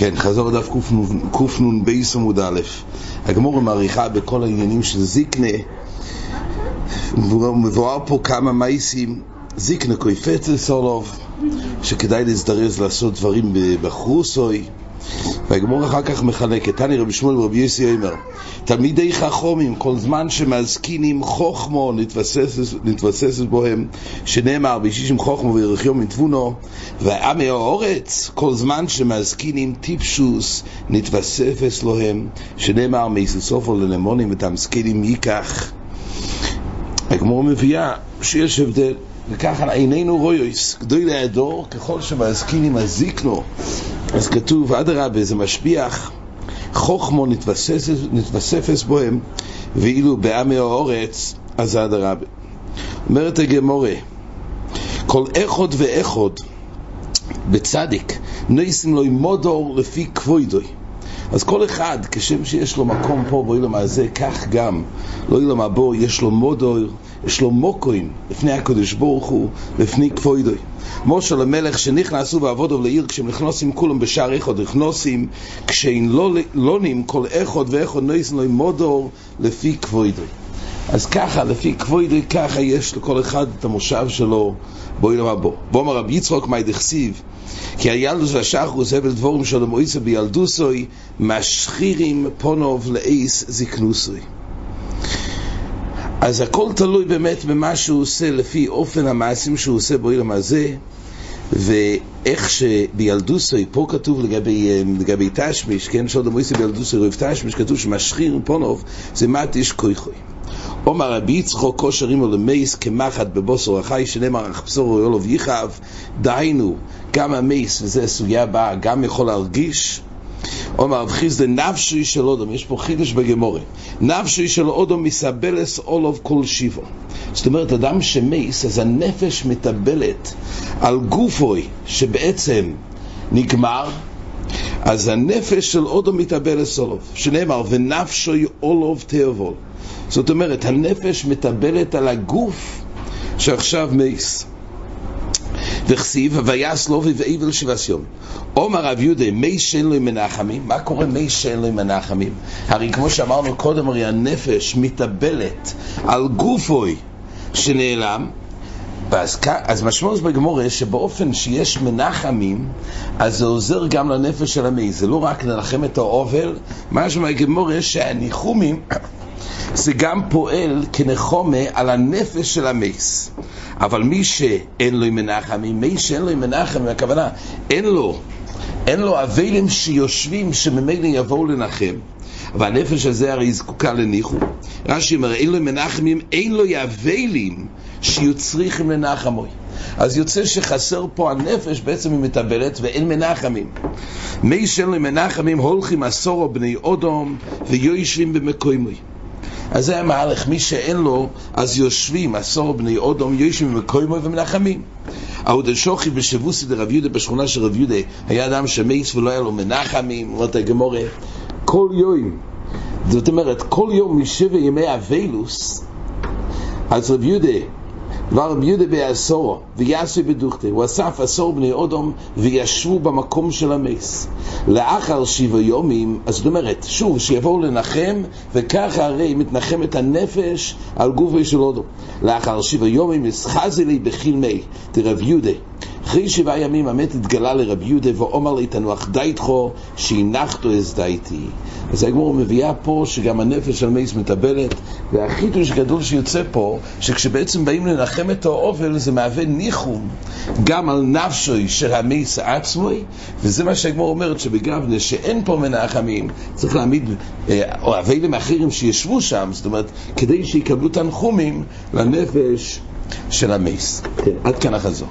כן, חזור לדף קנ"ב עמוד א', הגמור מעריכה בכל העניינים של זיקנה, מבואר פה כמה מייסים, זיקנה קויפץ לסולוב, שכדאי להזדרז לעשות דברים בחרוסוי, והגמור אחר כך מחלקת, תני רבי שמואל ורבי יוסי אומר, תלמידי חכומים, כל זמן שמזקינים חוכמו נתבססת בוהם, שנאמר בישישים חוכמו וירחיום מתבונו, ועמי האורץ, כל זמן שמזקינים טיפשוס נתבספס להם, שנאמר מייסוסופו לנמונים ותמסקינים ייקח. הגמור מביאה שיש הבדל. וככה עינינו רויוס, גדוי לידו, ככל שמזקינים הזיקנו, אז כתוב, אדרבה, זה משביח, חוכמו נתווספס בוהם, ואילו בעמי האורץ, אז אדרבה. אומרת הגמורה, כל איכות ואיכות בצדיק, ניסים לו מודור לפי כבוידוי. אז כל אחד, כשם שיש לו מקום פה באילום הזה, כך גם, לא אילום הבו, יש לו מודור, יש לו מוקוין, לפני הקדוש ברוך הוא, לפני כבוידוי. משה למלך שנכנסו ועבודו לעיר כשהם נכנסים כולם בשער איכות נכנסים כשאין לא, לא נים כל איכות ואיכות נויסן לו מודור לפי כבוידוי אז ככה, לפי כבוידוי, ככה יש לכל אחד את המושב שלו בואי למה בוא. בוא אמר רבי יצחוק מי דכסיב? כי הילדוס והשחרוס הבל דבורים שלו מויסה בילדוסוי משחירים פונוב לאיס זקנוסוי. אז הכל תלוי באמת במה שהוא עושה לפי אופן המעשים שהוא עושה בעולם הזה ואיך שבילדוסוי, פה כתוב לגבי, לגבי תשמיש, כן, שוד המויסי בילדוסוי רב תשמיש, כתוב שמשחיר פונוב זה מתיש כויכוי. אומר רבי יצחוק כושר עמו למייס כמחט בבוסר החי שנאמר אך בשורו יולוב יכאב דהיינו גם המייס וזה סוגיה הבאה גם יכול להרגיש אומר רב חיסדה נפשי של אודום, יש פה חידש בגמורה, נפשי של אודום מסבלס אולוב כל שיבו. זאת אומרת, אדם שמייס, אז הנפש מטבלת על גופוי שבעצם נגמר, אז הנפש של אודום מתאבלס אולוב, שנאמר, ונפשי אולוב תאבול. זאת אומרת, הנפש מטבלת על הגוף שעכשיו מייס. וכסיב, ויעש לו ואיבל שבעס יום. עומר רב יהודה, מי שאין לו מנחמים, מה קורה מי שאין לו מנחמים? הרי כמו שאמרנו קודם, הרי הנפש מתאבלת על גופוי שנעלם, אז, אז משמעות בגמורה שבאופן שיש מנחמים, אז זה עוזר גם לנפש של המי, זה לא רק לנחם את האובל, משמע בגמורה שהניחומים זה גם פועל כנחומה על הנפש של המייס. אבל מי שאין לו מנחמים, מי שאין לו מנחמים, הכוונה, אין לו, אין לו אבלים שיושבים שממילא יבואו לנחם. והנפש הזה הרי זקוקה לניחו. רש"י אומר, אין לו מנחמים, אין לו אבלים שיהיו צריכים לנחמוי. אז יוצא שחסר פה הנפש, בעצם היא מטבלת ואין מנחמים. מי שאין לו מנחמים הולכים עשורו בני אודום ויושבים במקוימוי. אז זה המהלך, מי שאין לו, אז יושבים עשור בני אודום, יושבים במקוימו ומנחמים. ההוד שוכי בשבוסי דרב יהודה בשכונה של רב יהודה, היה אדם שמייס ולא היה לו מנחמים, אומרת הגמורה, כל יום, זאת אומרת, כל יום משבע ימי אבילוס, אז רב יהודה ורב יהודה בעשורו, ויעשו בדוכתה, הוא אסף עשור בני אודום, וישבו במקום של המס. לאחר שבע יומים, אז זאת אומרת, שוב, שיבואו לנחם, וככה הרי מתנחמת הנפש על גופי של אודום. לאחר שבע יומים, הסחזי לי בחילמי, דרב יהודה. אחרי שבעה ימים המת התגלה לרב יהודה ואומר לי תנוח דייתכו שהנחתו אז דייתי אז הגמור מביאה פה שגם הנפש של מייס מטבלת והחידוש גדול שיוצא פה שכשבעצם באים לנחם את האובל זה מהווה ניחום גם על נפשוי של המייס עצמוי וזה מה שהגמור אומרת שבגבנה שאין פה מנחמים. צריך להעמיד או אבלים אחרים שישבו שם זאת אומרת כדי שיקבלו תנחומים לנפש של המייס. כן, עד כאן החזור